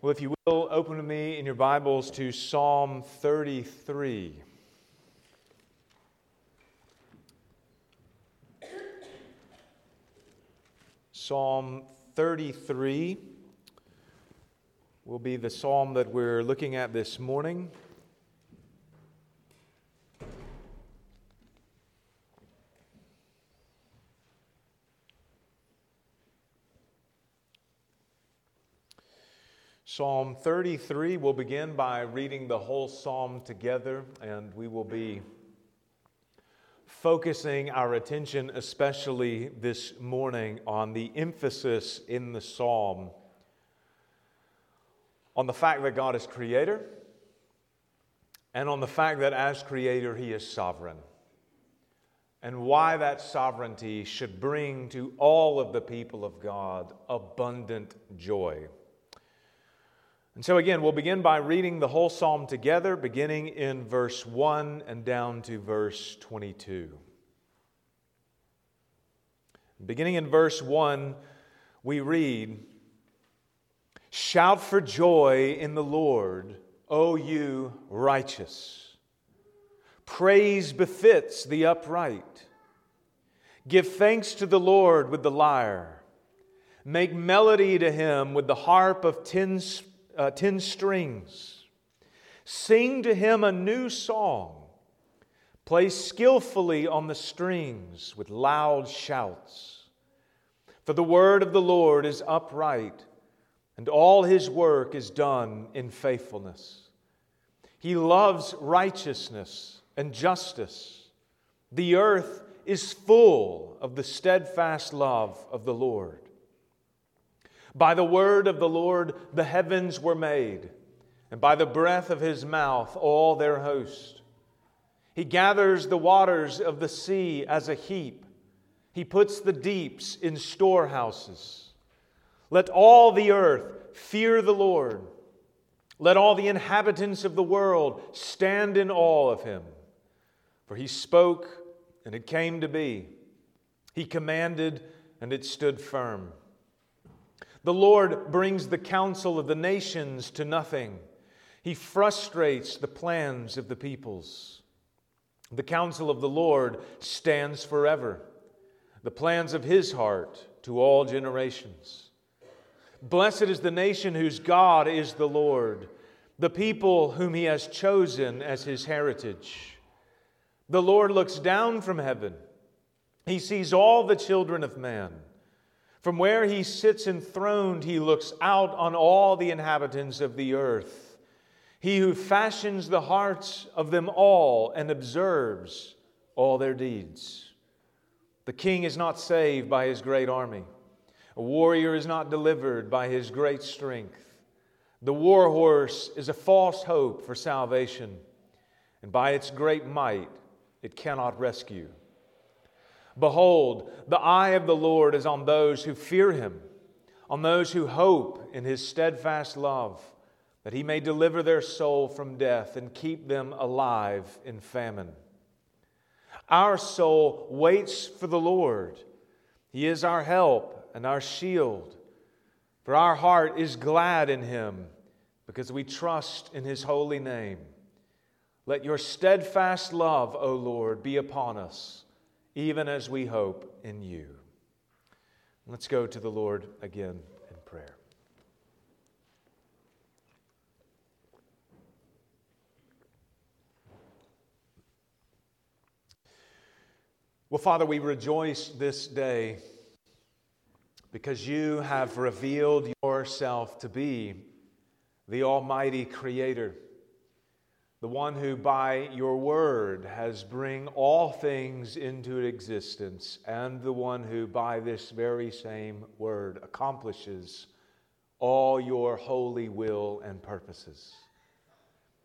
Well, if you will, open with me in your Bibles to Psalm 33. Psalm 33 will be the psalm that we're looking at this morning. Psalm 33, we'll begin by reading the whole psalm together, and we will be focusing our attention, especially this morning, on the emphasis in the psalm on the fact that God is creator and on the fact that as creator, he is sovereign, and why that sovereignty should bring to all of the people of God abundant joy. And so, again, we'll begin by reading the whole psalm together, beginning in verse 1 and down to verse 22. Beginning in verse 1, we read Shout for joy in the Lord, O you righteous. Praise befits the upright. Give thanks to the Lord with the lyre. Make melody to him with the harp of ten uh, ten strings. Sing to him a new song. Play skillfully on the strings with loud shouts. For the word of the Lord is upright, and all his work is done in faithfulness. He loves righteousness and justice. The earth is full of the steadfast love of the Lord. By the word of the Lord the heavens were made, and by the breath of his mouth all their host. He gathers the waters of the sea as a heap, he puts the deeps in storehouses. Let all the earth fear the Lord. Let all the inhabitants of the world stand in awe of him. For he spoke, and it came to be. He commanded, and it stood firm. The Lord brings the counsel of the nations to nothing. He frustrates the plans of the peoples. The counsel of the Lord stands forever, the plans of his heart to all generations. Blessed is the nation whose God is the Lord, the people whom he has chosen as his heritage. The Lord looks down from heaven, he sees all the children of man. From where he sits enthroned, he looks out on all the inhabitants of the earth. He who fashions the hearts of them all and observes all their deeds. The king is not saved by his great army. A warrior is not delivered by his great strength. The war horse is a false hope for salvation, and by its great might it cannot rescue. Behold, the eye of the Lord is on those who fear him, on those who hope in his steadfast love, that he may deliver their soul from death and keep them alive in famine. Our soul waits for the Lord. He is our help and our shield. For our heart is glad in him because we trust in his holy name. Let your steadfast love, O Lord, be upon us even as we hope in you. Let's go to the Lord again in prayer. Well, Father, we rejoice this day because you have revealed yourself to be the Almighty Creator the one who by your word has bring all things into existence and the one who by this very same word accomplishes all your holy will and purposes.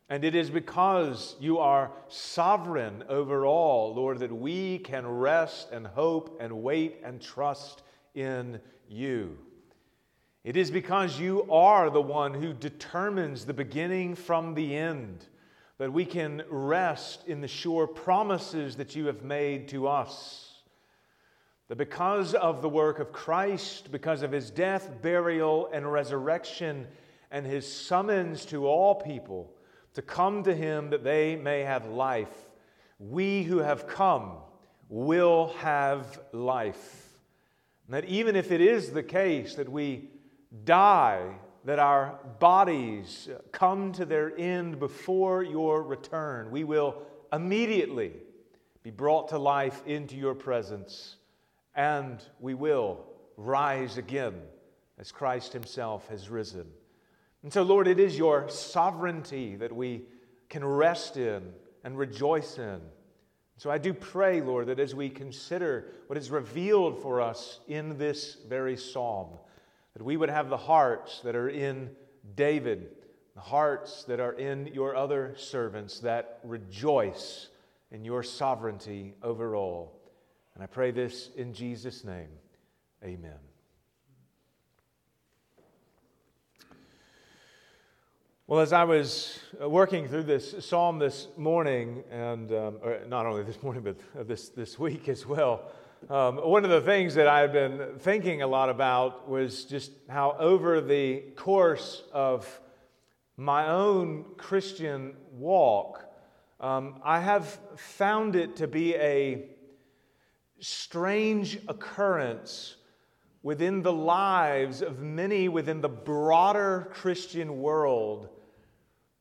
And it is because you are sovereign over all lord that we can rest and hope and wait and trust in you. It is because you are the one who determines the beginning from the end that we can rest in the sure promises that you have made to us. That because of the work of Christ, because of his death, burial, and resurrection, and his summons to all people to come to him that they may have life. We who have come will have life. And that even if it is the case that we die, that our bodies come to their end before your return, we will immediately be brought to life into your presence, and we will rise again as Christ Himself has risen. And so, Lord, it is your sovereignty that we can rest in and rejoice in. So I do pray, Lord, that as we consider what is revealed for us in this very psalm, that we would have the hearts that are in David, the hearts that are in your other servants that rejoice in your sovereignty over all. And I pray this in Jesus' name. Amen. Well, as I was uh, working through this psalm this morning, and um, not only this morning, but uh, this, this week as well, um, one of the things that I've been thinking a lot about was just how, over the course of my own Christian walk, um, I have found it to be a strange occurrence within the lives of many within the broader Christian world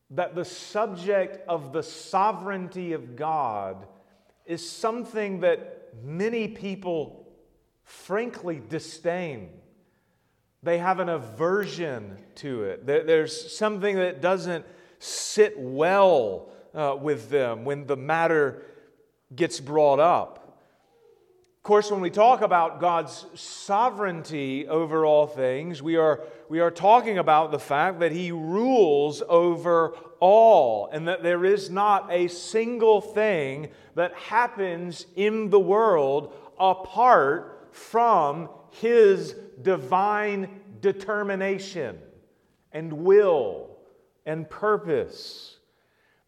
that the subject of the sovereignty of God is something that many people frankly disdain. They have an aversion to it. There's something that doesn't sit well uh, with them when the matter gets brought up. Of course, when we talk about God's sovereignty over all things, we are, we are talking about the fact that He rules over all and that there is not a single thing that happens in the world apart from His divine determination and will and purpose.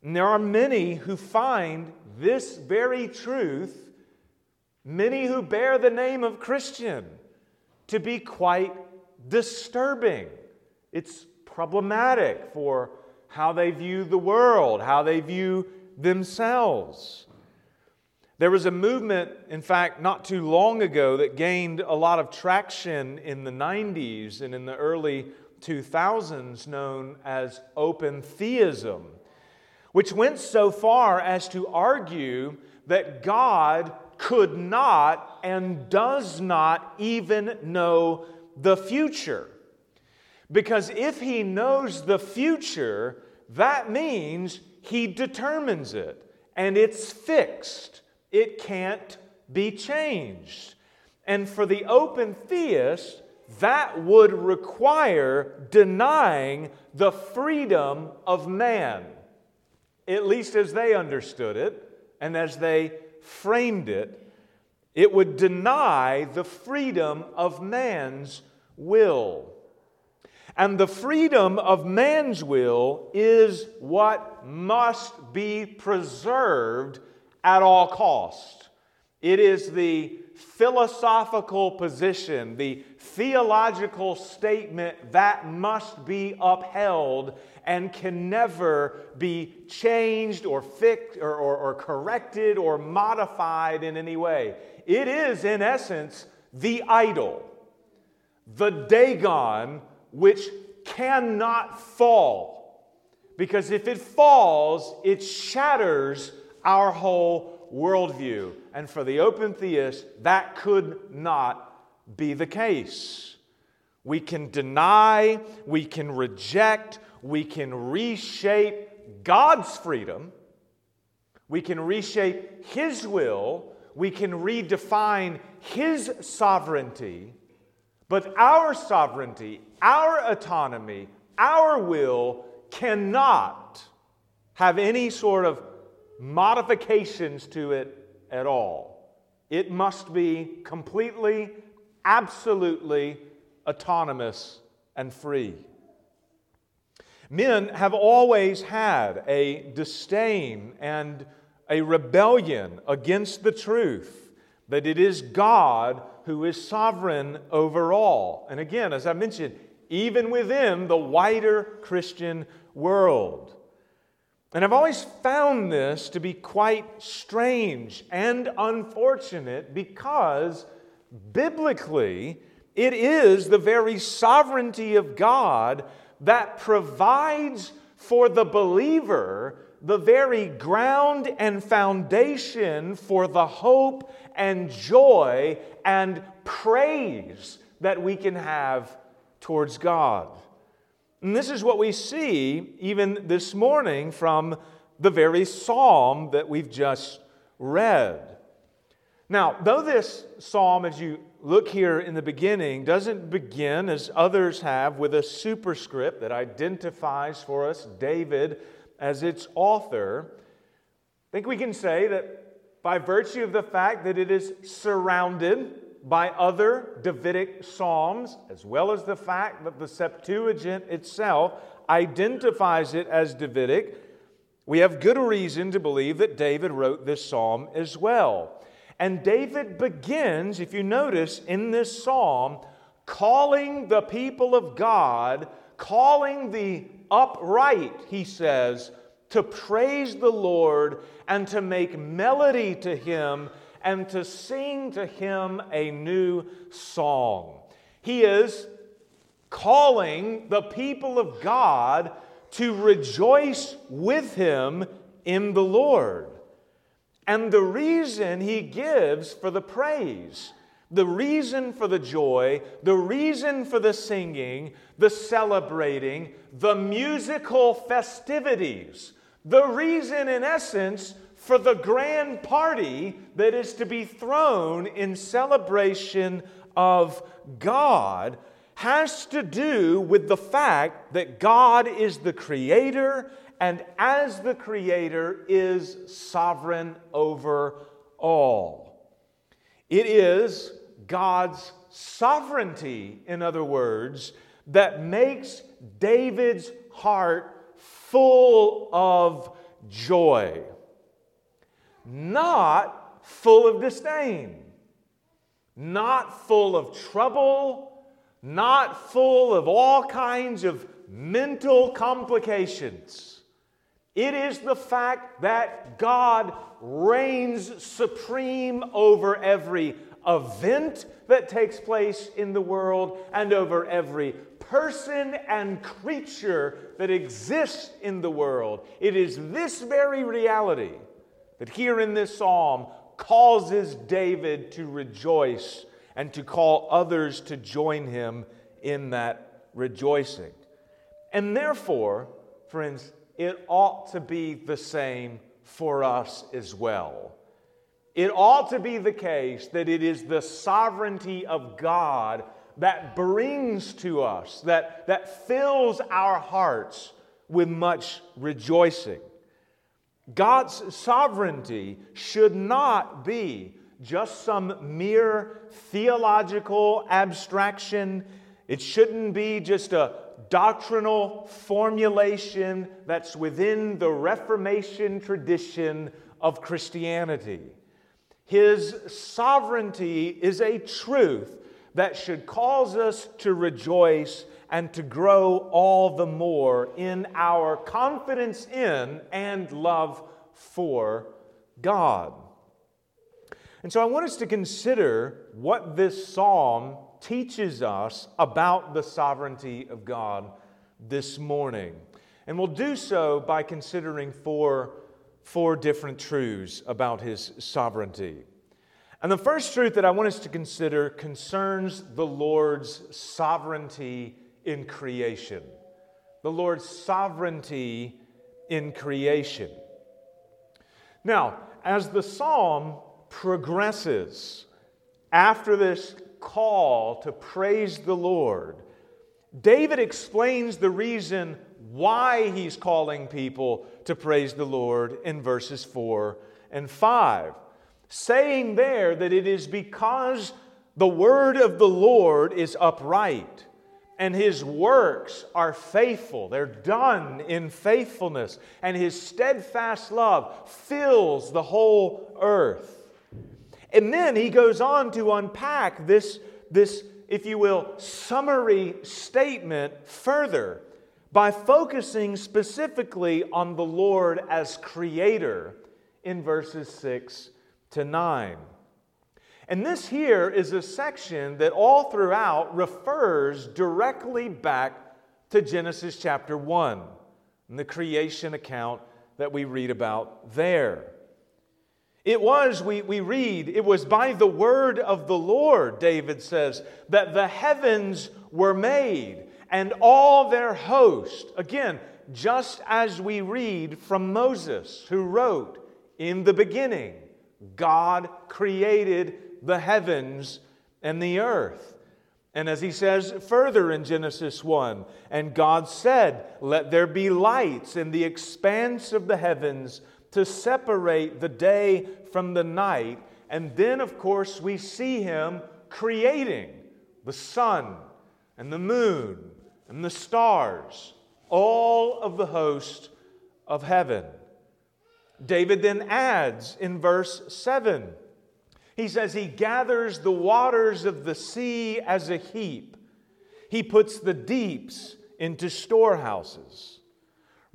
And there are many who find this very truth many who bear the name of Christian to be quite disturbing. It's problematic for how they view the world, how they view themselves. There was a movement, in fact, not too long ago, that gained a lot of traction in the 90s and in the early 2000s, known as open theism, which went so far as to argue that God could not and does not even know the future. Because if he knows the future, that means he determines it and it's fixed. It can't be changed. And for the open theist, that would require denying the freedom of man, at least as they understood it and as they framed it, it would deny the freedom of man's will. And the freedom of man's will is what must be preserved at all cost. It is the philosophical position, the theological statement that must be upheld and can never be changed or fixed or, or, or corrected or modified in any way. It is, in essence, the idol, the Dagon, which cannot fall. Because if it falls, it shatters our whole worldview. And for the open theist, that could not be the case. We can deny, we can reject, we can reshape God's freedom, we can reshape His will, we can redefine His sovereignty, but our sovereignty, our autonomy, our will cannot have any sort of modifications to it at all. It must be completely, absolutely autonomous and free. Men have always had a disdain and a rebellion against the truth that it is God who is sovereign over all. And again, as I mentioned, even within the wider Christian world. And I've always found this to be quite strange and unfortunate because biblically, it is the very sovereignty of God that provides for the believer the very ground and foundation for the hope and joy and praise that we can have towards God. And this is what we see even this morning from the very psalm that we've just read. Now, though this psalm, as you look here in the beginning, doesn't begin as others have with a superscript that identifies for us David as its author, I think we can say that by virtue of the fact that it is surrounded by other Davidic psalms, as well as the fact that the Septuagint itself identifies it as Davidic, we have good reason to believe that David wrote this psalm as well. And David begins, if you notice in this psalm, calling the people of God, calling the upright, he says, to praise the Lord and to make melody to him and to sing to him a new song. He is calling the people of God to rejoice with him in the Lord. And the reason he gives for the praise, the reason for the joy, the reason for the singing, the celebrating, the musical festivities, the reason, in essence, for the grand party that is to be thrown in celebration of God has to do with the fact that God is the creator and as the creator is sovereign over all. It is God's sovereignty, in other words, that makes David's heart full of joy not full of disdain, not full of trouble, not full of all kinds of mental complications. It is the fact that God reigns supreme over every event that takes place in the world and over every person and creature that exists in the world. It is this very reality that here in this psalm causes David to rejoice and to call others to join him in that rejoicing. And therefore, friends, it ought to be the same for us as well. It ought to be the case that it is the sovereignty of God that brings to us, that, that fills our hearts with much rejoicing. God's sovereignty should not be just some mere theological abstraction. It shouldn't be just a doctrinal formulation that's within the Reformation tradition of Christianity. His sovereignty is a truth that should cause us to rejoice and to grow all the more in our confidence in and love for God. And so I want us to consider what this psalm teaches us about the sovereignty of God this morning. And we'll do so by considering four, four different truths about his sovereignty. And the first truth that I want us to consider concerns the Lord's sovereignty in creation, the Lord's sovereignty in creation. Now, as the psalm progresses after this call to praise the Lord, David explains the reason why he's calling people to praise the Lord in verses 4 and 5, saying there that it is because the word of the Lord is upright and his works are faithful. They're done in faithfulness, and his steadfast love fills the whole earth. And then he goes on to unpack this, this if you will, summary statement further by focusing specifically on the Lord as creator in verses 6 to 9. And this here is a section that all throughout refers directly back to Genesis chapter 1 and the creation account that we read about there. It was, we, we read, it was by the word of the Lord, David says, that the heavens were made and all their host. Again, just as we read from Moses, who wrote, In the beginning, God created the heavens and the earth. And as he says further in Genesis 1, and God said, Let there be lights in the expanse of the heavens to separate the day from the night. And then, of course, we see him creating the sun and the moon and the stars, all of the host of heaven. David then adds in verse 7 he says, He gathers the waters of the sea as a heap, He puts the deeps into storehouses.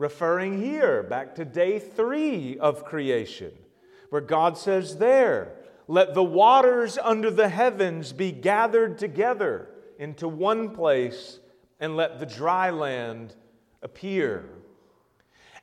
Referring here back to day three of creation, where God says, There, let the waters under the heavens be gathered together into one place and let the dry land appear.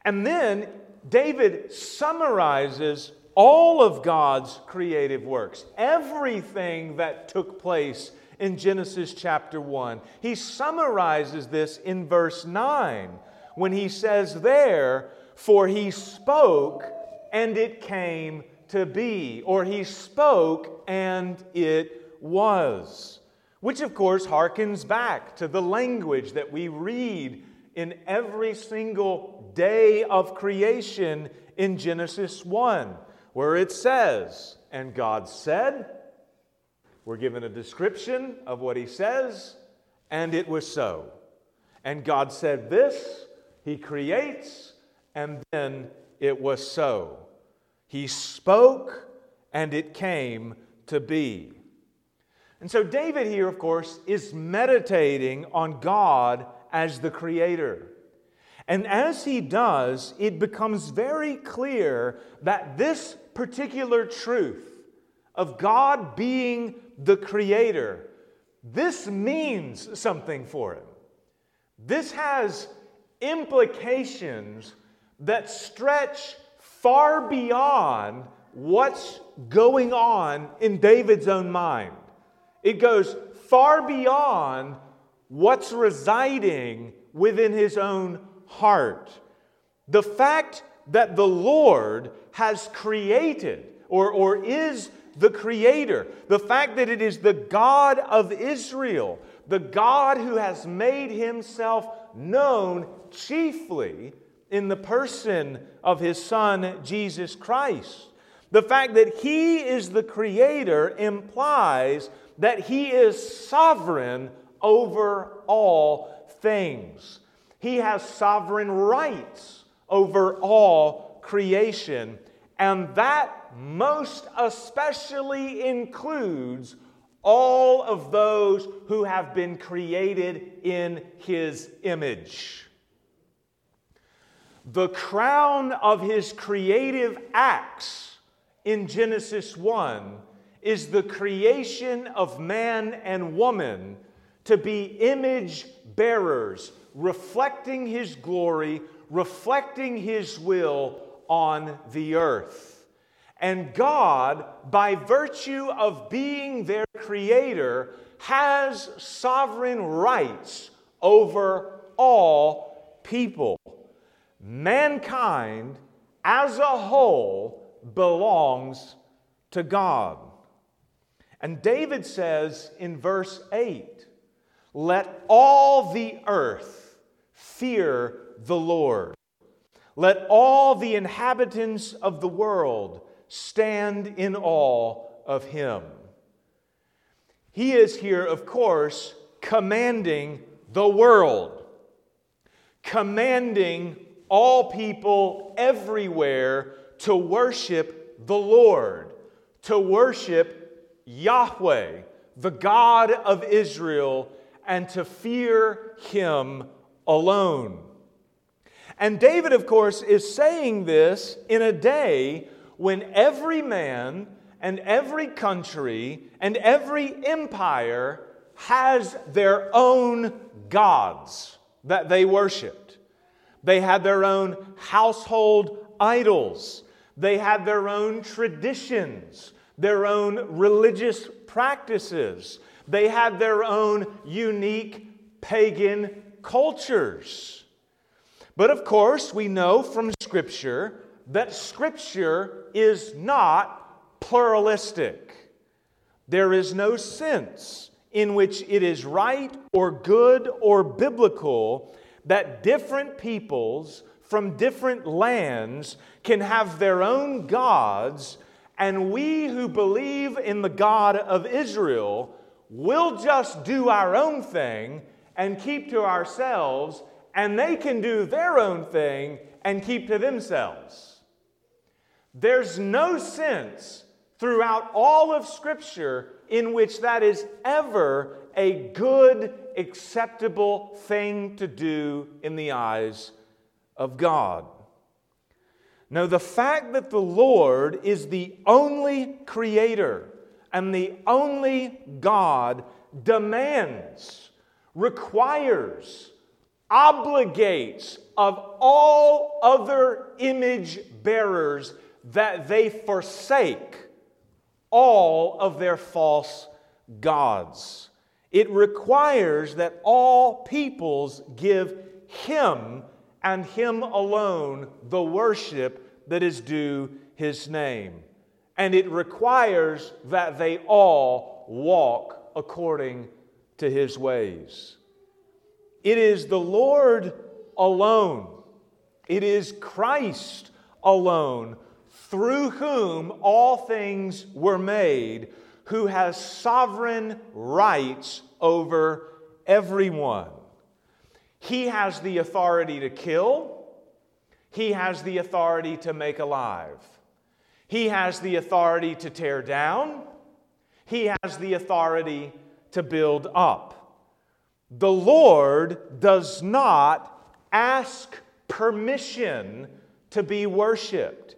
And then David summarizes all of God's creative works, everything that took place in Genesis chapter 1. He summarizes this in verse 9 when he says, There, for he spoke and it came to be, or he spoke and it was which of course harkens back to the language that we read in every single day of creation in Genesis 1, where it says, And God said, we're given a description of what He says, and it was so. And God said this, He creates, and then it was so. He spoke, and it came to be. And so, David here, of course, is meditating on God as the Creator. And as he does, it becomes very clear that this particular truth of God being the Creator, this means something for him. This has implications that stretch far beyond what's going on in David's own mind. It goes far beyond what's residing within his own heart. The fact that the Lord has created or, or is the creator, the fact that it is the God of Israel, the God who has made himself known chiefly in the person of his Son, Jesus Christ. The fact that he is the creator implies that he is sovereign over all things. He has sovereign rights over all creation, and that most especially includes all of those who have been created in his image. The crown of his creative acts in Genesis 1 is the creation of man and woman to be image bearers, reflecting his glory, reflecting his will on the earth. And God, by virtue of being their creator, has sovereign rights over all people. Mankind as a whole belongs to God. And David says in verse 8, Let all the earth fear the Lord. Let all the inhabitants of the world stand in awe of him. He is here, of course, commanding the world, commanding all people everywhere to worship the Lord, to worship Yahweh, the God of Israel and to fear him alone. And David, of course, is saying this in a day when every man and every country and every empire has their own gods that they worshiped. They had their own household idols. They had their own traditions, their own religious practices. They had their own unique pagan cultures. But of course, we know from Scripture that Scripture is not pluralistic. There is no sense in which it is right or good or biblical that different peoples from different lands can have their own gods, and we who believe in the God of Israel will just do our own thing and keep to ourselves, and they can do their own thing and keep to themselves. There's no sense throughout all of Scripture in which that is ever a good, acceptable thing to do in the eyes of God. Now, the fact that the Lord is the only creator and the only God demands, requires, obligates of all other image bearers that they forsake all of their false gods. It requires that all peoples give Him and Him alone the worship that is due His name. And it requires that they all walk according to His ways. It is the Lord alone, it is Christ alone through whom all things were made, who has sovereign rights over everyone. He has the authority to kill, he has the authority to make alive, he has the authority to tear down, he has the authority to build up. The Lord does not ask permission to be worshiped.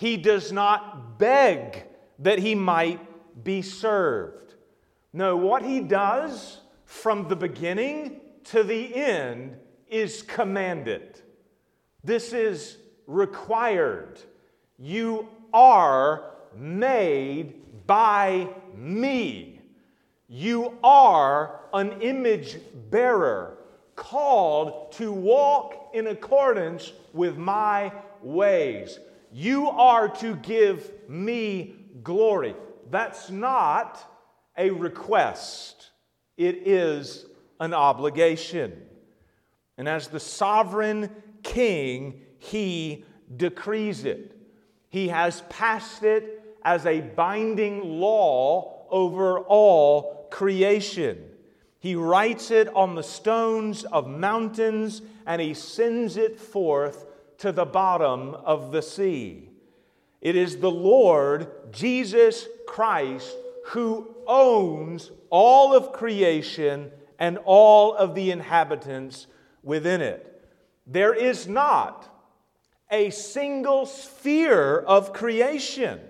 He does not beg that he might be served. No, what he does from the beginning to the end is commanded. This is required. You are made by me. You are an image bearer called to walk in accordance with my ways. You are to give me glory. That's not a request, it is an obligation. And as the sovereign king, he decrees it. He has passed it as a binding law over all creation. He writes it on the stones of mountains and he sends it forth to the bottom of the sea. It is the Lord Jesus Christ who owns all of creation and all of the inhabitants within it. There is not a single sphere of creation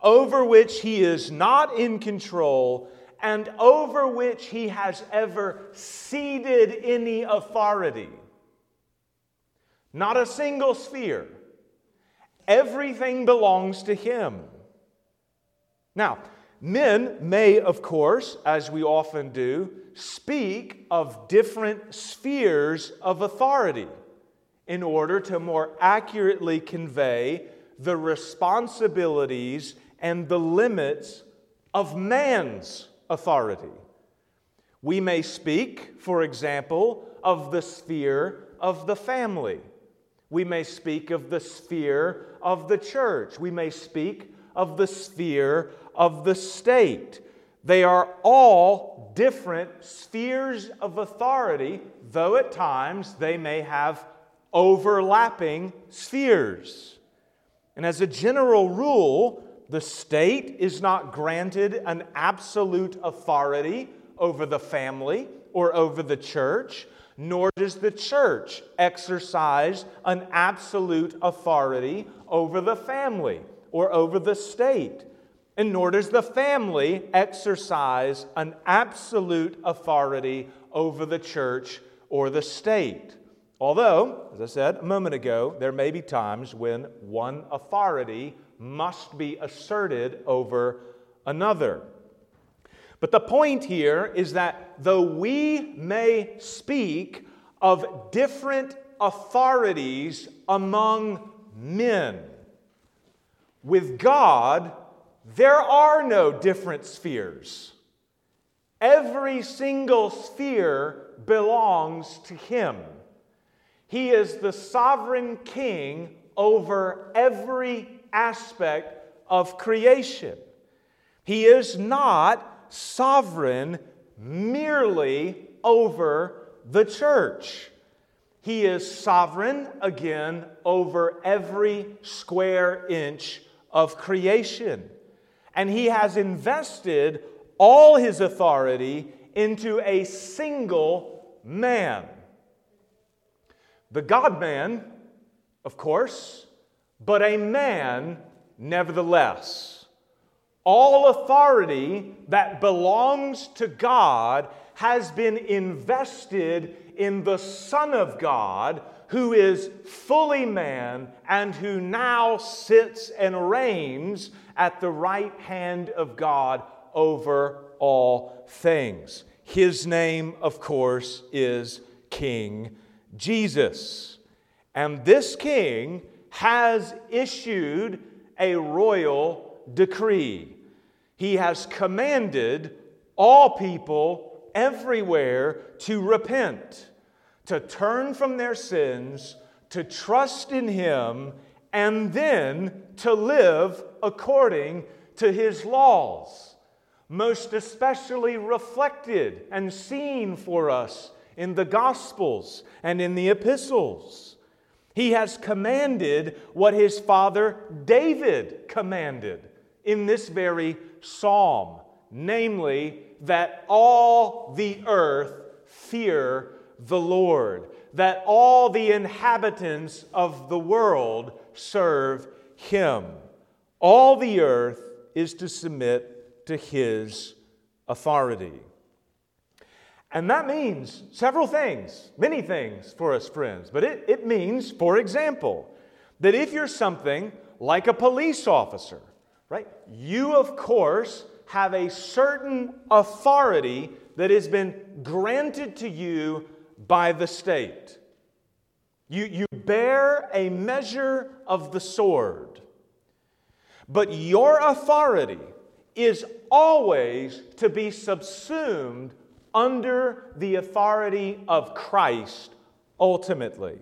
over which he is not in control and over which he has ever ceded any authority. Not a single sphere. Everything belongs to Him. Now, men may, of course, as we often do, speak of different spheres of authority in order to more accurately convey the responsibilities and the limits of man's authority. We may speak, for example, of the sphere of the family we may speak of the sphere of the church. We may speak of the sphere of the state. They are all different spheres of authority, though at times they may have overlapping spheres. And as a general rule, The state is not granted an absolute authority over the family or over the church, nor does the church exercise an absolute authority over the family or over the state. And nor does the family exercise an absolute authority over the church or the state. Although, as I said a moment ago, there may be times when one authority must be asserted over another. But the point here is that though we may speak of different authorities among men, with God, there are no different spheres. Every single sphere belongs to Him. He is the sovereign king over every aspect of creation. He is not sovereign merely over the church. He is sovereign, again, over every square inch of creation. And he has invested all his authority into a single man. The God man, of course, but a man nevertheless. All authority that belongs to God has been invested in the Son of God, who is fully man and who now sits and reigns at the right hand of God over all things. His name, of course, is King Jesus. And this king has issued a royal decree. He has commanded all people everywhere to repent, to turn from their sins, to trust in Him, and then to live according to His laws, most especially reflected and seen for us in the Gospels and in the epistles. He has commanded what his father David commanded in this very psalm, namely, that all the earth fear the Lord, that all the inhabitants of the world serve him. All the earth is to submit to his authority. And that means several things, many things for us friends. But it, it means, for example, that if you're something like a police officer, right, you of course have a certain authority that has been granted to you by the state. You, you bear a measure of the sword. But your authority is always to be subsumed under the authority of Christ ultimately.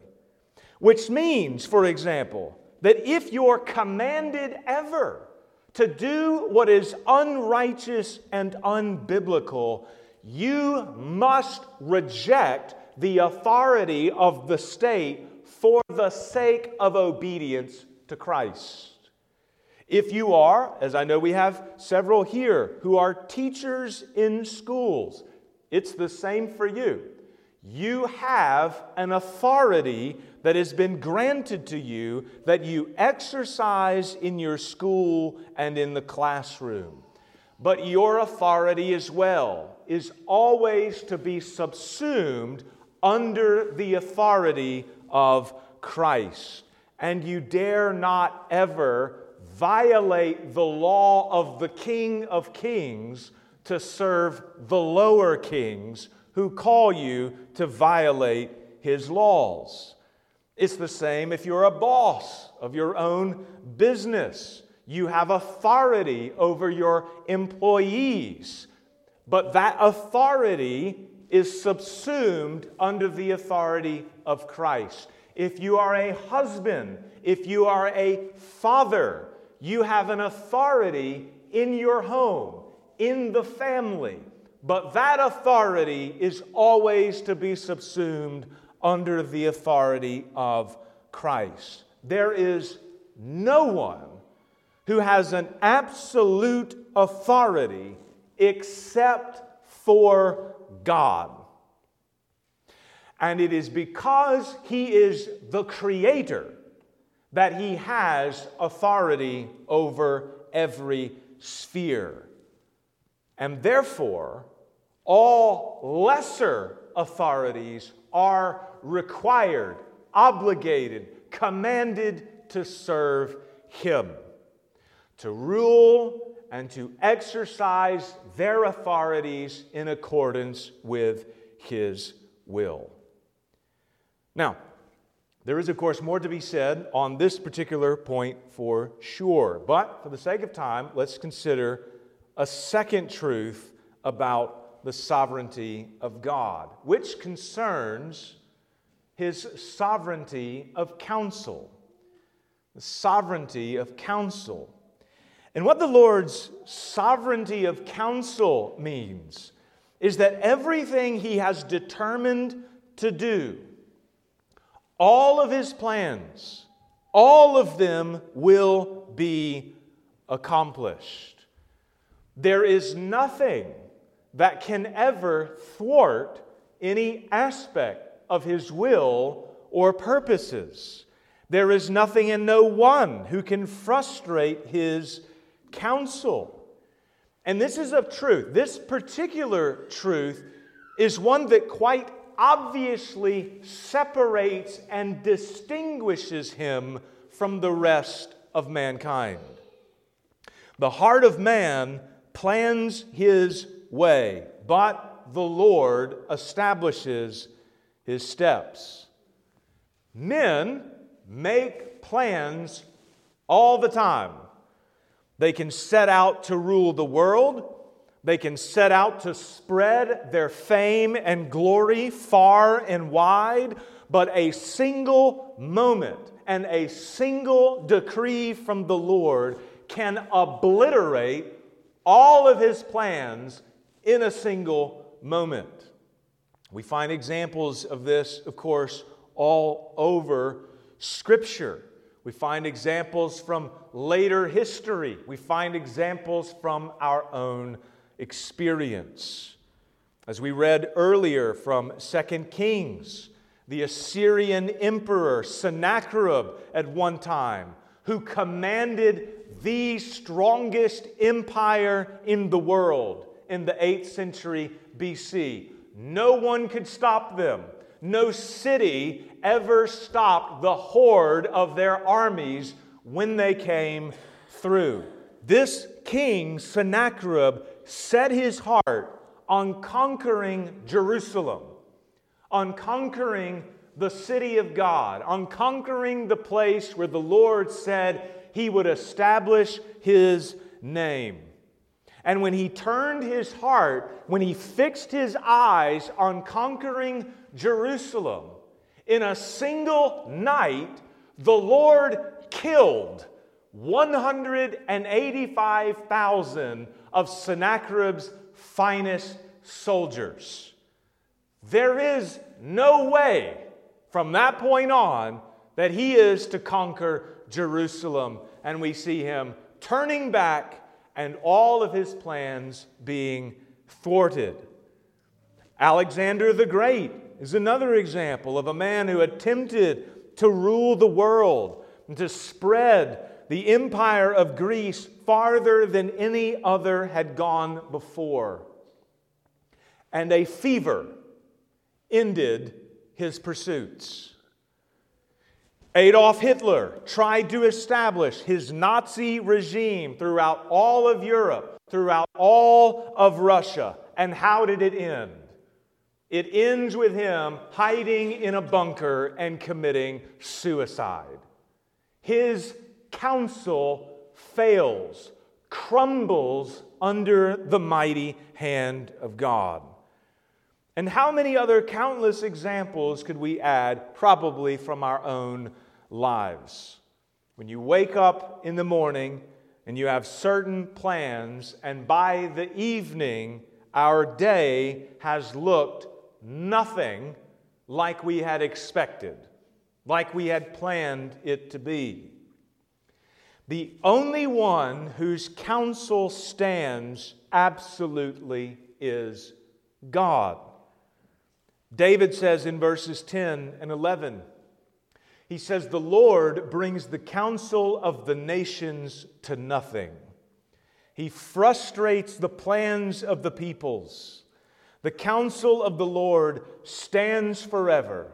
Which means, for example, that if you're commanded ever to do what is unrighteous and unbiblical, you must reject the authority of the state for the sake of obedience to Christ. If you are, as I know we have several here who are teachers in schools, it's the same for you. You have an authority that has been granted to you that you exercise in your school and in the classroom. But your authority as well is always to be subsumed under the authority of Christ. And you dare not ever violate the law of the King of Kings to serve the lower kings who call you to violate his laws. It's the same if you're a boss of your own business. You have authority over your employees, but that authority is subsumed under the authority of Christ. If you are a husband, if you are a father, you have an authority in your home in the family. But that authority is always to be subsumed under the authority of Christ. There is no one who has an absolute authority except for God. And it is because he is the creator that he has authority over every sphere. And therefore, all lesser authorities are required, obligated, commanded to serve him, to rule and to exercise their authorities in accordance with his will. Now, there is, of course, more to be said on this particular point for sure. But for the sake of time, let's consider a second truth about the sovereignty of God, which concerns his sovereignty of counsel. The sovereignty of counsel. And what the Lord's sovereignty of counsel means is that everything he has determined to do, all of his plans, all of them will be accomplished. There is nothing that can ever thwart any aspect of his will or purposes. There is nothing and no one who can frustrate his counsel. And this is of truth. This particular truth is one that quite obviously separates and distinguishes him from the rest of mankind. The heart of man plans his way, but the Lord establishes his steps. Men make plans all the time. They can set out to rule the world. They can set out to spread their fame and glory far and wide, but a single moment and a single decree from the Lord can obliterate all of his plans in a single moment. We find examples of this, of course, all over Scripture. We find examples from later history. We find examples from our own experience. As we read earlier from 2 Kings, the Assyrian emperor Sennacherib at one time, who commanded the strongest empire in the world in the 8th century BC. No one could stop them. No city ever stopped the horde of their armies when they came through. This king, Sennacherib, set his heart on conquering Jerusalem, on conquering the city of God, on conquering the place where the Lord said he would establish his name. And when he turned his heart, when he fixed his eyes on conquering Jerusalem, in a single night, the Lord killed 185,000 of Sennacherib's finest soldiers. There is no way from that point on that he is to conquer Jerusalem. And we see him turning back and all of his plans being thwarted. Alexander the Great is another example of a man who attempted to rule the world and to spread the empire of Greece farther than any other had gone before. And a fever ended his pursuits. Adolf Hitler tried to establish his Nazi regime throughout all of Europe, throughout all of Russia. And how did it end? It ends with him hiding in a bunker and committing suicide. His counsel fails, crumbles under the mighty hand of God. And how many other countless examples could we add, probably from our own lives. When you wake up in the morning and you have certain plans, and by the evening, our day has looked nothing like we had expected, like we had planned it to be. The only one whose counsel stands absolutely is God. David says in verses 10 and 11, he says, The Lord brings the counsel of the nations to nothing. He frustrates the plans of the peoples. The counsel of the Lord stands forever,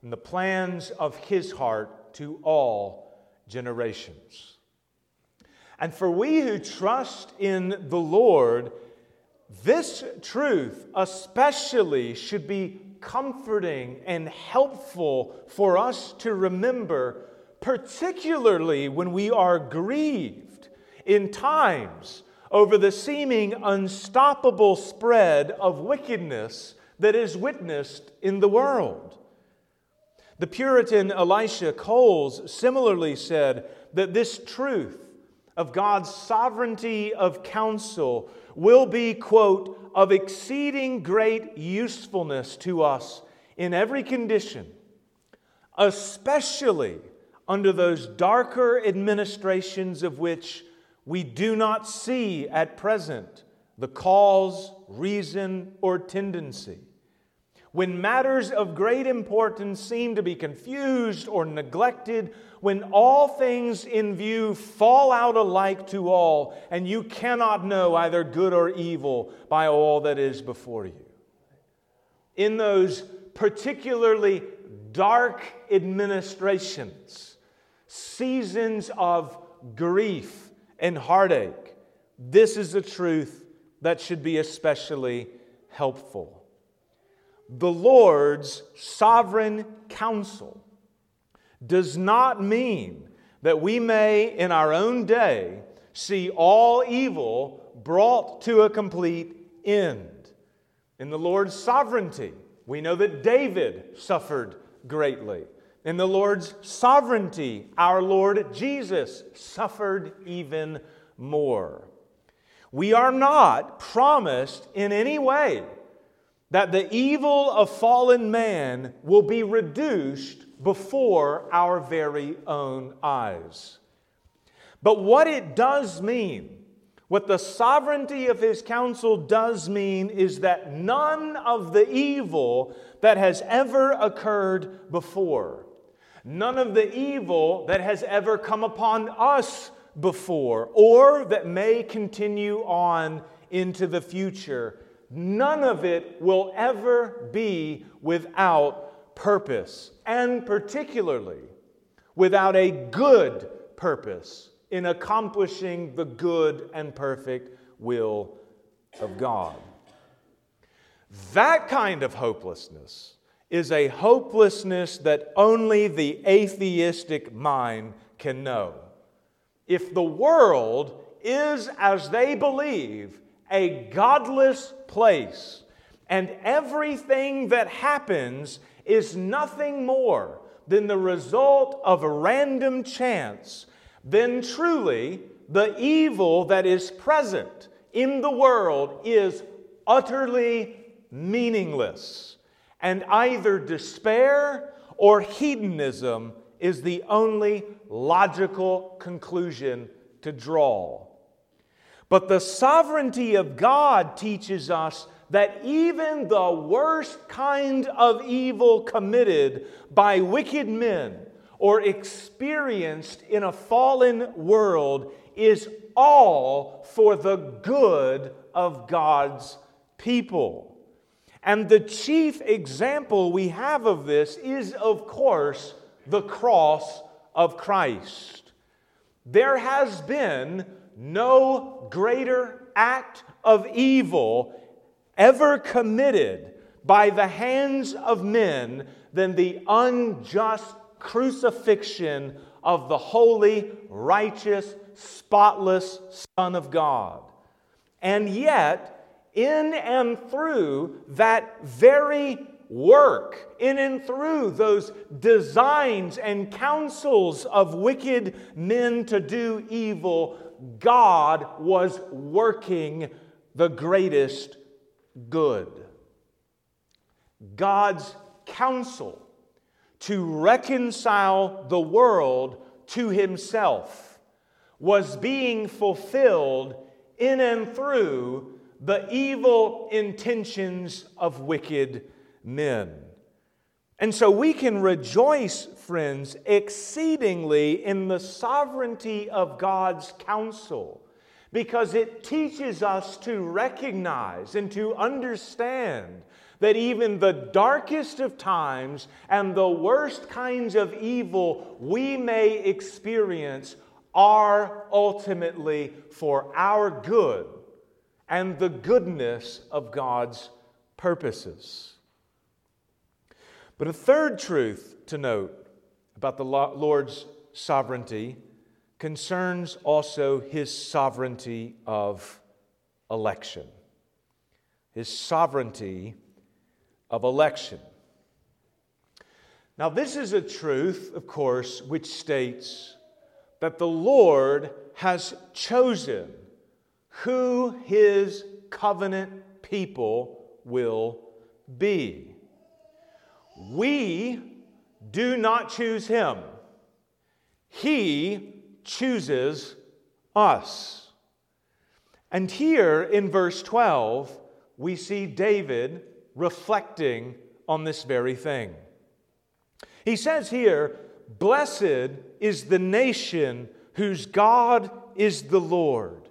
and the plans of his heart to all generations. And for we who trust in the Lord, this truth especially should be comforting and helpful for us to remember, particularly when we are grieved in times over the seeming unstoppable spread of wickedness that is witnessed in the world. The Puritan Elisha Coles similarly said that this truth of God's sovereignty of counsel will be, quote, of exceeding great usefulness to us in every condition, especially under those darker administrations of which we do not see at present the cause, reason, or tendency. When matters of great importance seem to be confused or neglected, when all things in view fall out alike to all, and you cannot know either good or evil by all that is before you. In those particularly dark administrations, seasons of grief and heartache, this is a truth that should be especially helpful. The Lord's sovereign counsel does not mean that we may, in our own day, see all evil brought to a complete end. In the Lord's sovereignty, we know that David suffered greatly. In the Lord's sovereignty, our Lord Jesus suffered even more. We are not promised in any way that the evil of fallen man will be reduced before our very own eyes. But what it does mean, what the sovereignty of his counsel does mean, is that none of the evil that has ever occurred before, none of the evil that has ever come upon us before, or that may continue on into the future, none of it will ever be without purpose, and particularly without a good purpose in accomplishing the good and perfect will of God. That kind of hopelessness is a hopelessness that only the atheistic mind can know. If the world is, as they believe, a godless place, and everything that happens is nothing more than the result of a random chance, then truly the evil that is present in the world is utterly meaningless. And either despair or hedonism is the only logical conclusion to draw. But the sovereignty of God teaches us that even the worst kind of evil committed by wicked men or experienced in a fallen world is all for the good of God's people. And the chief example we have of this is, of course, the cross of Christ. There has been no greater act of evil ever committed by the hands of men than the unjust crucifixion of the holy, righteous, spotless Son of God. And yet, in and through that very work, in and through those designs and counsels of wicked men to do evil, God was working the greatest good. God's counsel to reconcile the world to himself was being fulfilled in and through the evil intentions of wicked men. And so we can rejoice, friends, exceedingly in the sovereignty of God's counsel because it teaches us to recognize and to understand that even the darkest of times and the worst kinds of evil we may experience are ultimately for our good and the goodness of God's purposes. But a third truth to note about the Lord's sovereignty concerns also his sovereignty of election. His sovereignty of election. Now, this is a truth, of course, which states that the Lord has chosen who his covenant people will be. We do not choose him, he chooses us. And here in verse 12, we see David reflecting on this very thing. He says here, Blessed is the nation whose God is the Lord,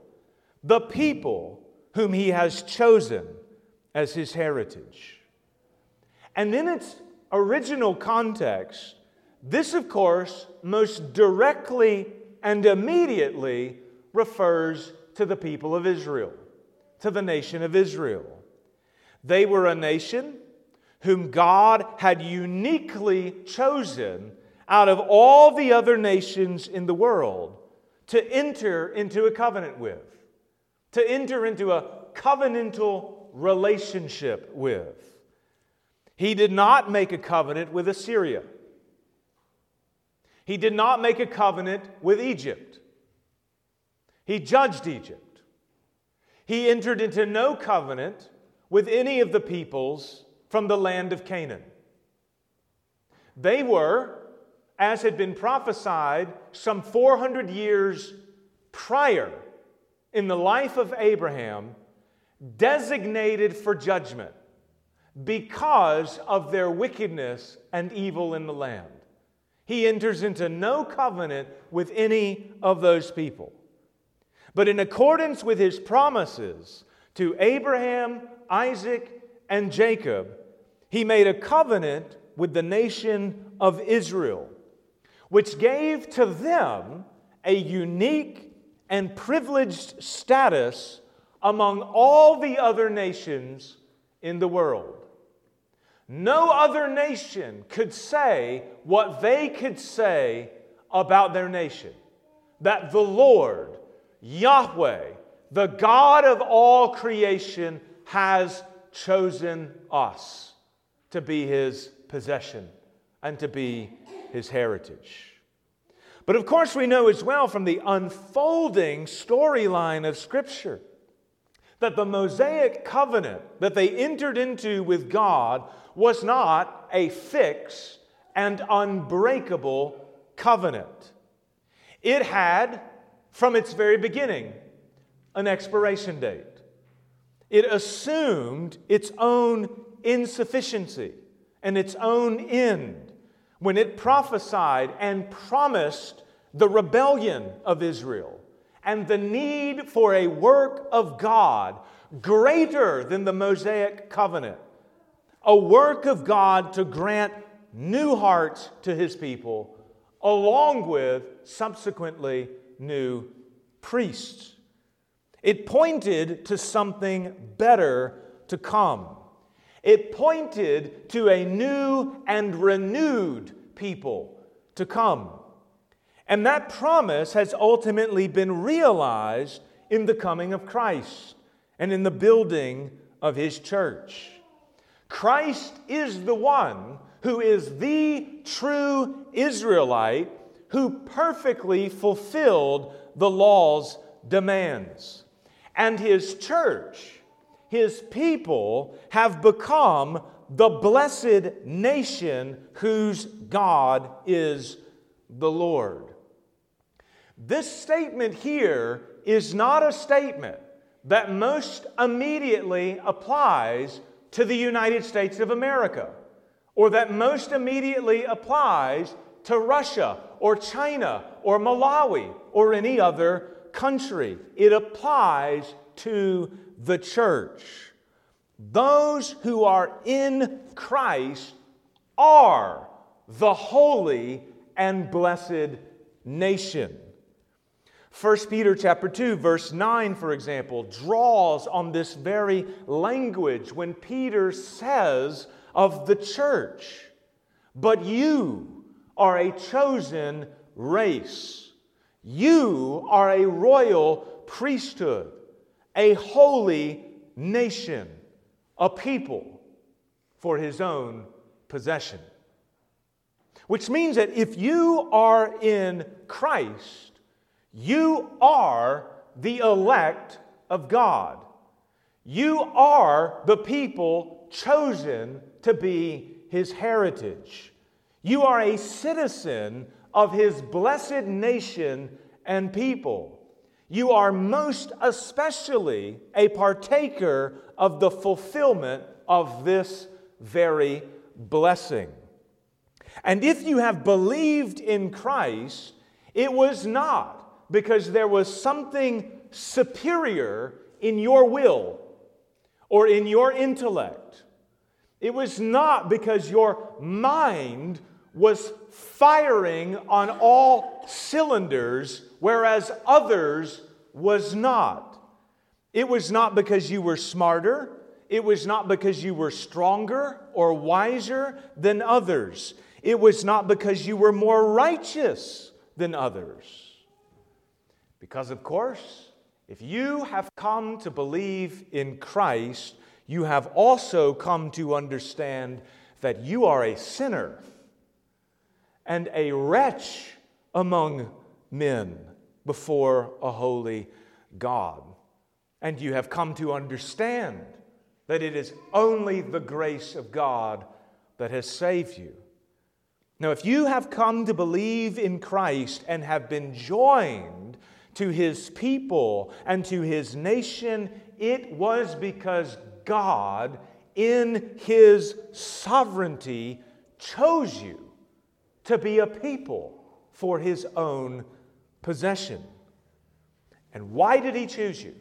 the people whom he has chosen as his heritage. And then its original context, this, of course, most directly and immediately refers to the people of Israel, to the nation of Israel. They were a nation whom God had uniquely chosen out of all the other nations in the world to enter into a covenant with, to enter into a covenantal relationship with. He did not make a covenant with Assyria. He did not make a covenant with Egypt. He judged Egypt. He entered into no covenant with any of the peoples from the land of Canaan. They were, as had been prophesied some 400 years prior in the life of Abraham, designated for judgment because of their wickedness and evil in the land. He enters into no covenant with any of those people. But in accordance with his promises to Abraham, Isaac, and Jacob, he made a covenant with the nation of Israel, which gave to them a unique and privileged status among all the other nations in the world. No other nation could say what they could say about their nation that the Lord, Yahweh, the God of all creation, has chosen us to be his possession and to be his heritage. But of course, we know as well from the unfolding storyline of Scripture that the Mosaic covenant that they entered into with God was not a fixed and unbreakable covenant. It had, from its very beginning, an expiration date. It assumed its own insufficiency and its own end when it prophesied and promised the rebellion of Israel and the need for a work of God greater than the Mosaic covenant, a work of God to grant new hearts to his people, along with subsequently new priests. It pointed to something better to come. It pointed to a new and renewed people to come. And that promise has ultimately been realized in the coming of Christ and in the building of his church. Christ is the one who is the true Israelite who perfectly fulfilled the law's demands. And his church, his people, have become the blessed nation whose God is the Lord. This statement here is not a statement that most immediately applies to the United States of America or that most immediately applies to Russia or China or Malawi or any other country. It applies to the church. Those who are in Christ are the holy and blessed nation. 1 Peter chapter 2 verse 9 for example draws on this very language when Peter says of the church but you are a chosen race. You are a royal priesthood a holy nation a people for his own possession. Which means that if you are in Christ you are the elect of God. You are the people chosen to be his heritage. You are a citizen of his blessed nation and people. You are most especially a partaker of the fulfillment of this very blessing. And if you have believed in Christ, it was not because there was something superior in your will or in your intellect. It was not because your mind was firing on all cylinders, whereas others was not. It was not because you were smarter. It was not because you were stronger or wiser than others. It was not because you were more righteous than others. Because, of course, if you have come to believe in Christ, you have also come to understand that you are a sinner and a wretch among men before a holy God. And you have come to understand that it is only the grace of God that has saved you. Now, if you have come to believe in Christ and have been joined to his people and to his nation, it was because God, in his sovereignty, chose you to be a people for his own possession. And why did he choose you?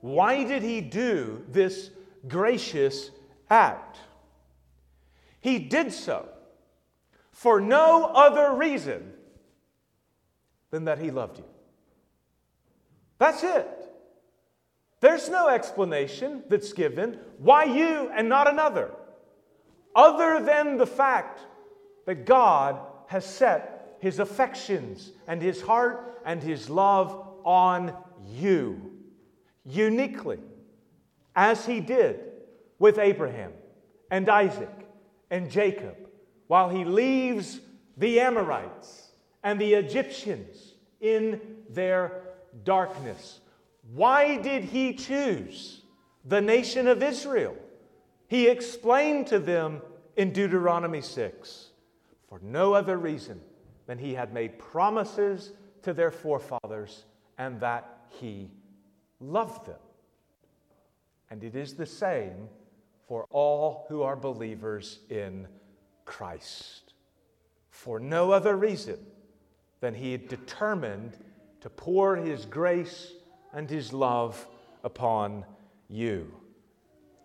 Why did he do this gracious act? He did so for no other reason than that he loved you. That's it. There's no explanation that's given why you and not another, other than the fact that God has set his affections and his heart and his love on you uniquely, as he did with Abraham and Isaac and Jacob, while he leaves the Amorites and the Egyptians in their darkness. Why did he choose the nation of Israel? He explained to them in Deuteronomy 6 for no other reason than he had made promises to their forefathers and that he loved them. And it is the same for all who are believers in Christ. For no other reason than he had determined to pour His grace and His love upon you.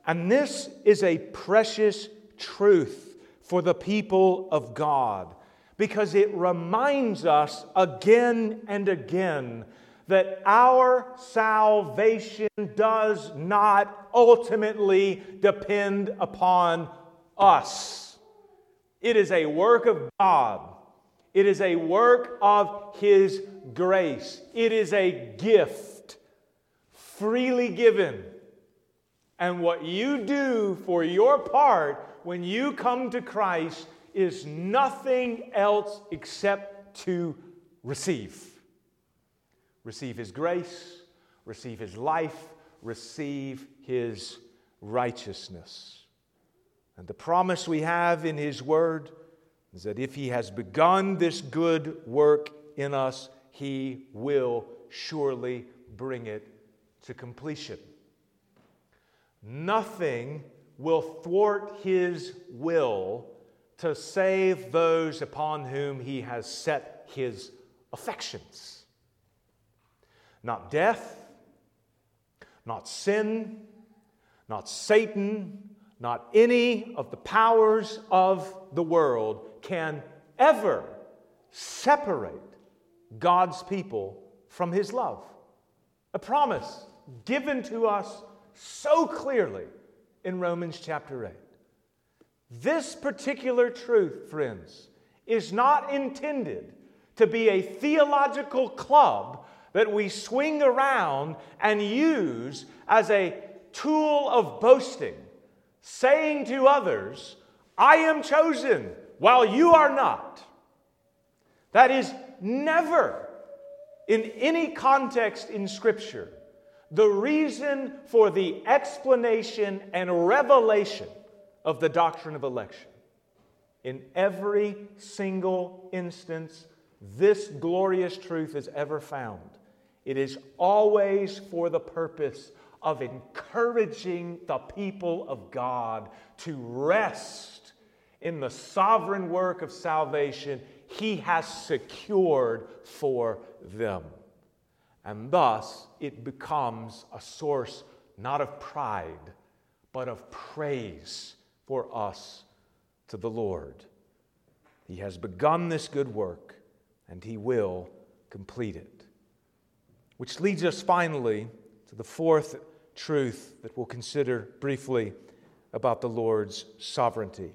And this is a precious truth for the people of God because it reminds us again and again that our salvation does not ultimately depend upon us. It is a work of God. It is a work of His grace. It is a gift freely given. And what you do for your part when you come to Christ is nothing else except to receive. Receive His grace, receive His life, receive His righteousness. And the promise we have in His Word is that if He has begun this good work in us, he will surely bring it to completion. Nothing will thwart his will to save those upon whom he has set his affections. Not death, not sin, not Satan, not any of the powers of the world can ever separate God's people from his love. A promise given to us so clearly in Romans chapter 8. This particular truth, friends, is not intended to be a theological club that we swing around and use as a tool of boasting, saying to others, I am chosen while you are not. That is never, in any context in Scripture, the reason for the explanation and revelation of the doctrine of election. In every single instance, this glorious truth is ever found. It is always for the purpose of encouraging the people of God to rest in the sovereign work of salvation He has secured for them. And thus, it becomes a source not of pride, but of praise for us to the Lord. He has begun this good work, and He will complete it. Which leads us finally to the fourth truth that we'll consider briefly about the Lord's sovereignty,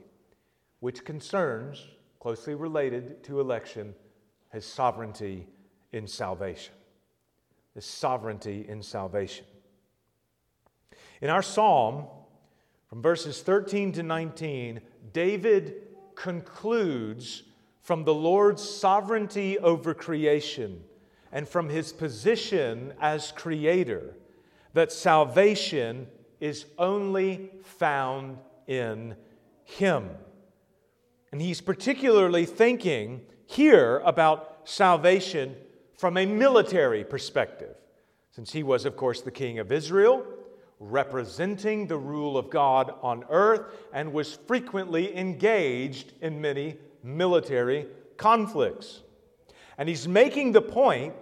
which concerns, closely related to election, his sovereignty in salvation. His sovereignty in salvation. In our psalm, from verses 13 to 19, David concludes from the Lord's sovereignty over creation and from his position as creator that salvation is only found in him. And he's particularly thinking here about salvation from a military perspective, since he was, of course, the king of Israel, representing the rule of God on earth, and was frequently engaged in many military conflicts. And he's making the point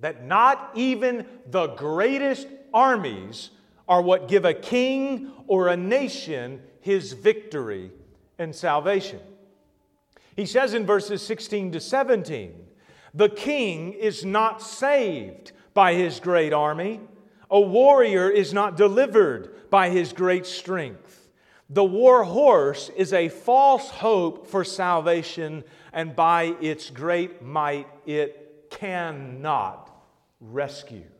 that not even the greatest armies are what give a king or a nation his victory and salvation. He says in verses 16 to 17, the king is not saved by his great army. A warrior is not delivered by his great strength. The war horse is a false hope for salvation, and by its great might it cannot rescue.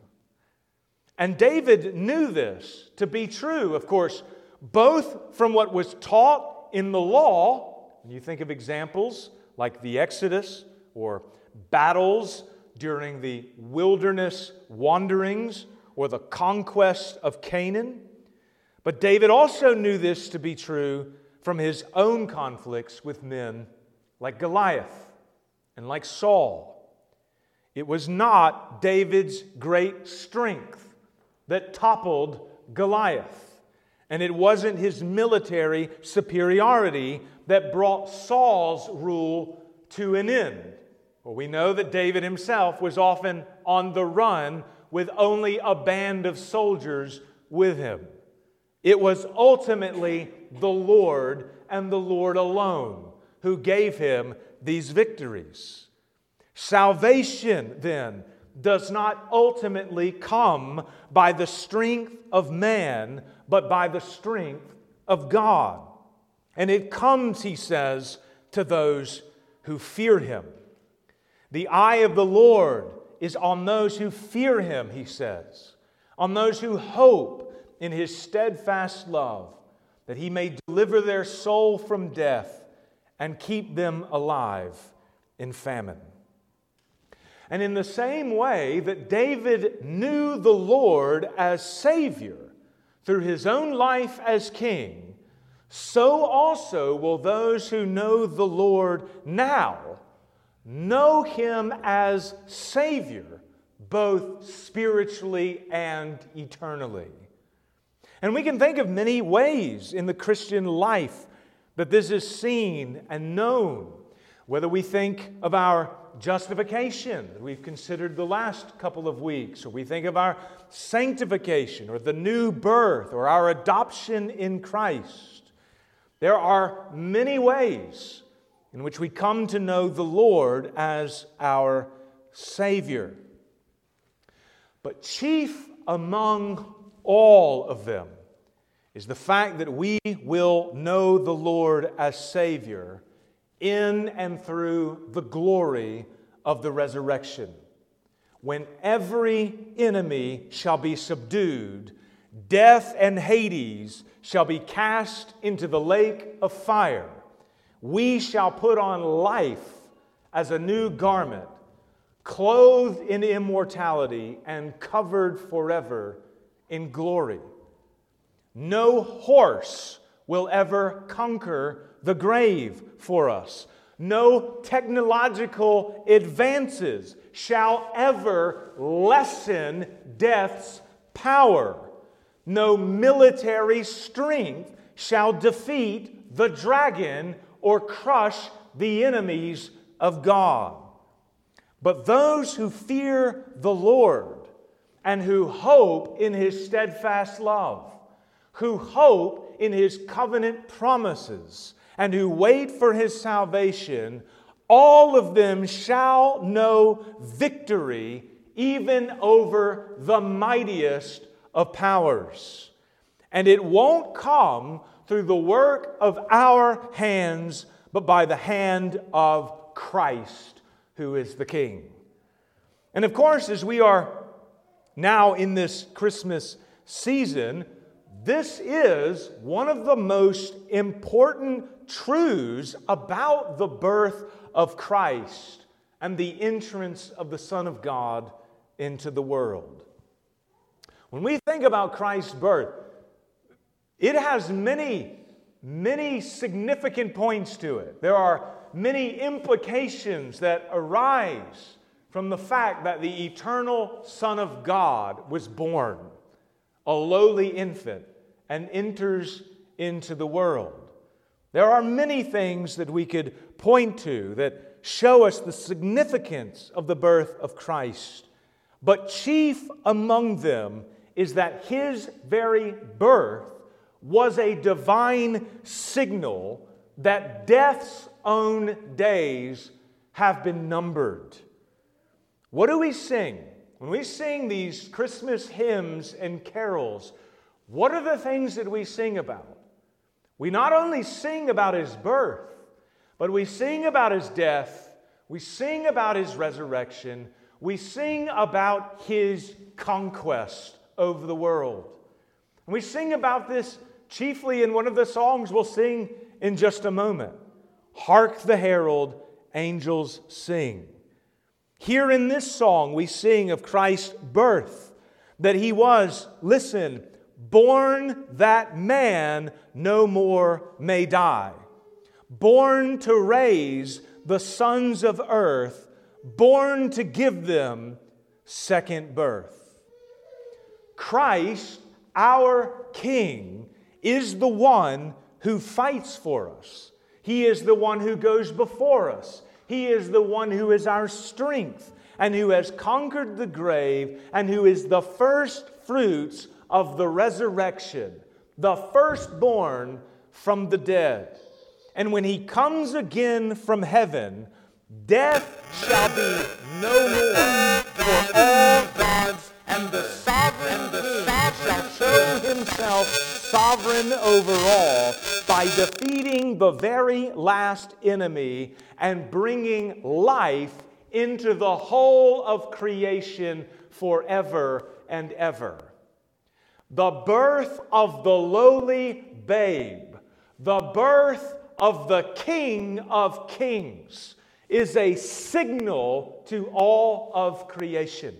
And David knew this to be true, of course, both from what was taught in the law, and you think of examples like the Exodus or battles during the wilderness wanderings or the conquest of Canaan. But David also knew this to be true from his own conflicts with men like Goliath and like Saul it was not David's great strength that toppled Goliath, and it wasn't his military superiority that brought Saul's rule to an end. Well, we know that David himself was often on the run with only a band of soldiers with him. It was ultimately the Lord and the Lord alone who gave him these victories. Salvation, then, does not ultimately come by the strength of man, but by the strength of God. And it comes, he says, to those who fear him. The eye of the Lord is on those who fear him, he says, on those who hope in his steadfast love, that he may deliver their soul from death and keep them alive in famine. And in the same way that David knew the Lord as Savior through his own life as king, so also will those who know the Lord now know Him as Savior, both spiritually and eternally. And we can think of many ways in the Christian life that this is seen and known. Whether we think of our justification that we've considered the last couple of weeks, or we think of our sanctification, or the new birth, or our adoption in Christ, there are many ways in which we come to know the Lord as our Savior. But chief among all of them is the fact that we will know the Lord as Savior in and through the glory of the resurrection. When every enemy shall be subdued, death and Hades shall be cast into the lake of fire. We shall put on life as a new garment, clothed in immortality and covered forever in glory. No horse will ever conquer the grave for us. No technological advances shall ever lessen death's power. No military strength shall defeat the dragon or crush the enemies of God. But those who fear the Lord and who hope in his steadfast love, who hope in his covenant promises, and who wait for his salvation, all of them shall know victory even over the mightiest of powers. And it won't come through the work of our hands, but by the hand of Christ, who is the King. And of course, as we are now in this Christmas season, this is one of the most important truths about the birth of Christ and the entrance of the Son of God into the world. When we think about Christ's birth, it has many, many significant points to it. There are many implications that arise from the fact that the eternal Son of God was born, a lowly infant, and enters into the world. There are many things that we could point to that show us the significance of the birth of Christ. But chief among them is that his very birth was a divine signal that death's own days have been numbered. What do we sing? When we sing these Christmas hymns and carols, what are the things that we sing about? We not only sing about his birth, but we sing about his death, we sing about his resurrection, we sing about his conquest over the world. And we sing about this chiefly in one of the songs we'll sing in just a moment. Hark the herald, angels sing. Here in this song, we sing of Christ's birth, that he was, listen, born that man no more may die, born to raise the sons of earth, born to give them second birth. Christ, our King, is the one who fights for us. He is the one who goes before us. He is the one who is our strength and who has conquered the grave and who is the first fruits of the resurrection, the firstborn from the dead. And when he comes again from heaven, death shall be no more for all and the sovereign the shall show himself sovereign over all by defeating the very last enemy and bringing life into the whole of creation forever and ever. The birth of the lowly babe, the birth of the King of Kings, is a signal to all of creation.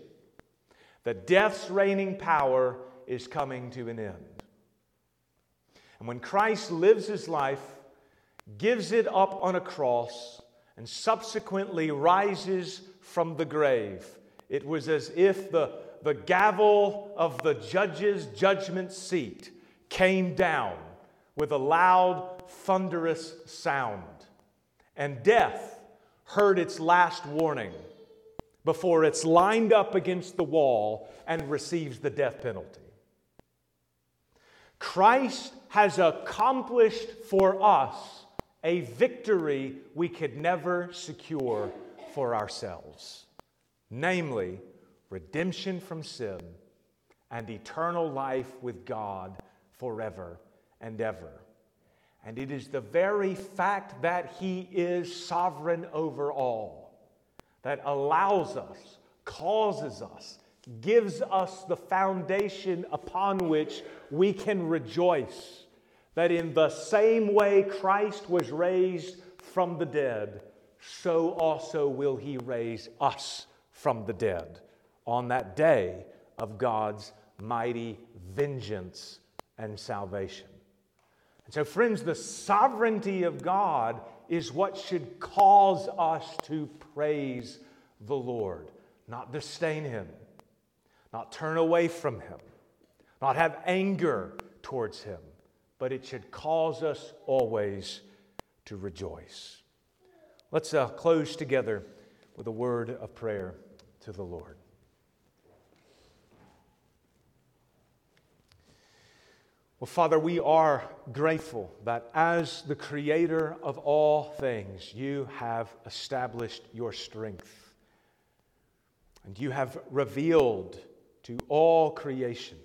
The death's reigning power is coming to an end. And when Christ lives his life, gives it up on a cross, and subsequently rises from the grave. It was as if the, the gavel of the judge's judgment seat came down with a loud, thunderous sound, and death heard its last warning before it's lined up against the wall and receives the death penalty. Christ has accomplished for us a victory we could never secure for ourselves namely, redemption from sin and eternal life with God forever and ever. And it is the very fact that He is sovereign over all that allows us, causes us, gives us the foundation upon which we can rejoice that in the same way Christ was raised from the dead, so also will he raise us from the dead on that day of God's mighty vengeance and salvation. And so, friends, the sovereignty of God is what should cause us to praise the Lord, not disdain him, not turn away from him, not have anger towards him but it should cause us always to rejoice. Let's uh, close together with a word of prayer to the Lord. Well, Father, we are grateful that as the creator of all things, you have established your strength. And you have revealed to all creation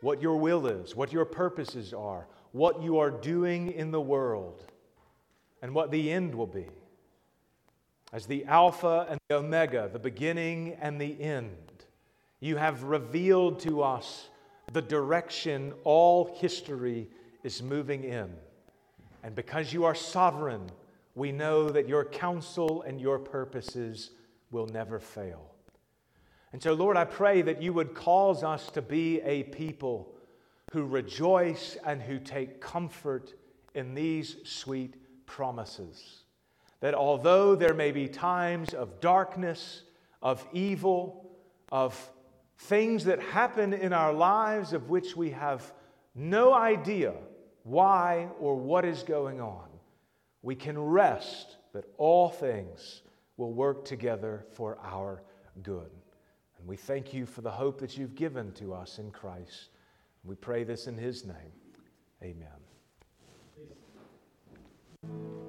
what your will is, what your purposes are, what you are doing in the world, and what the end will be. As the Alpha and the Omega, the beginning and the end, you have revealed to us the direction all history is moving in. And because you are sovereign, we know that your counsel and your purposes will never fail. And so, Lord, I pray that you would cause us to be a people who rejoice and who take comfort in these sweet promises. That although there may be times of darkness, of evil, of things that happen in our lives of which we have no idea why or what is going on. We can rest that all things will work together for our good. And we thank you for the hope that you've given to us in Christ. We pray this in his name. Amen. Please.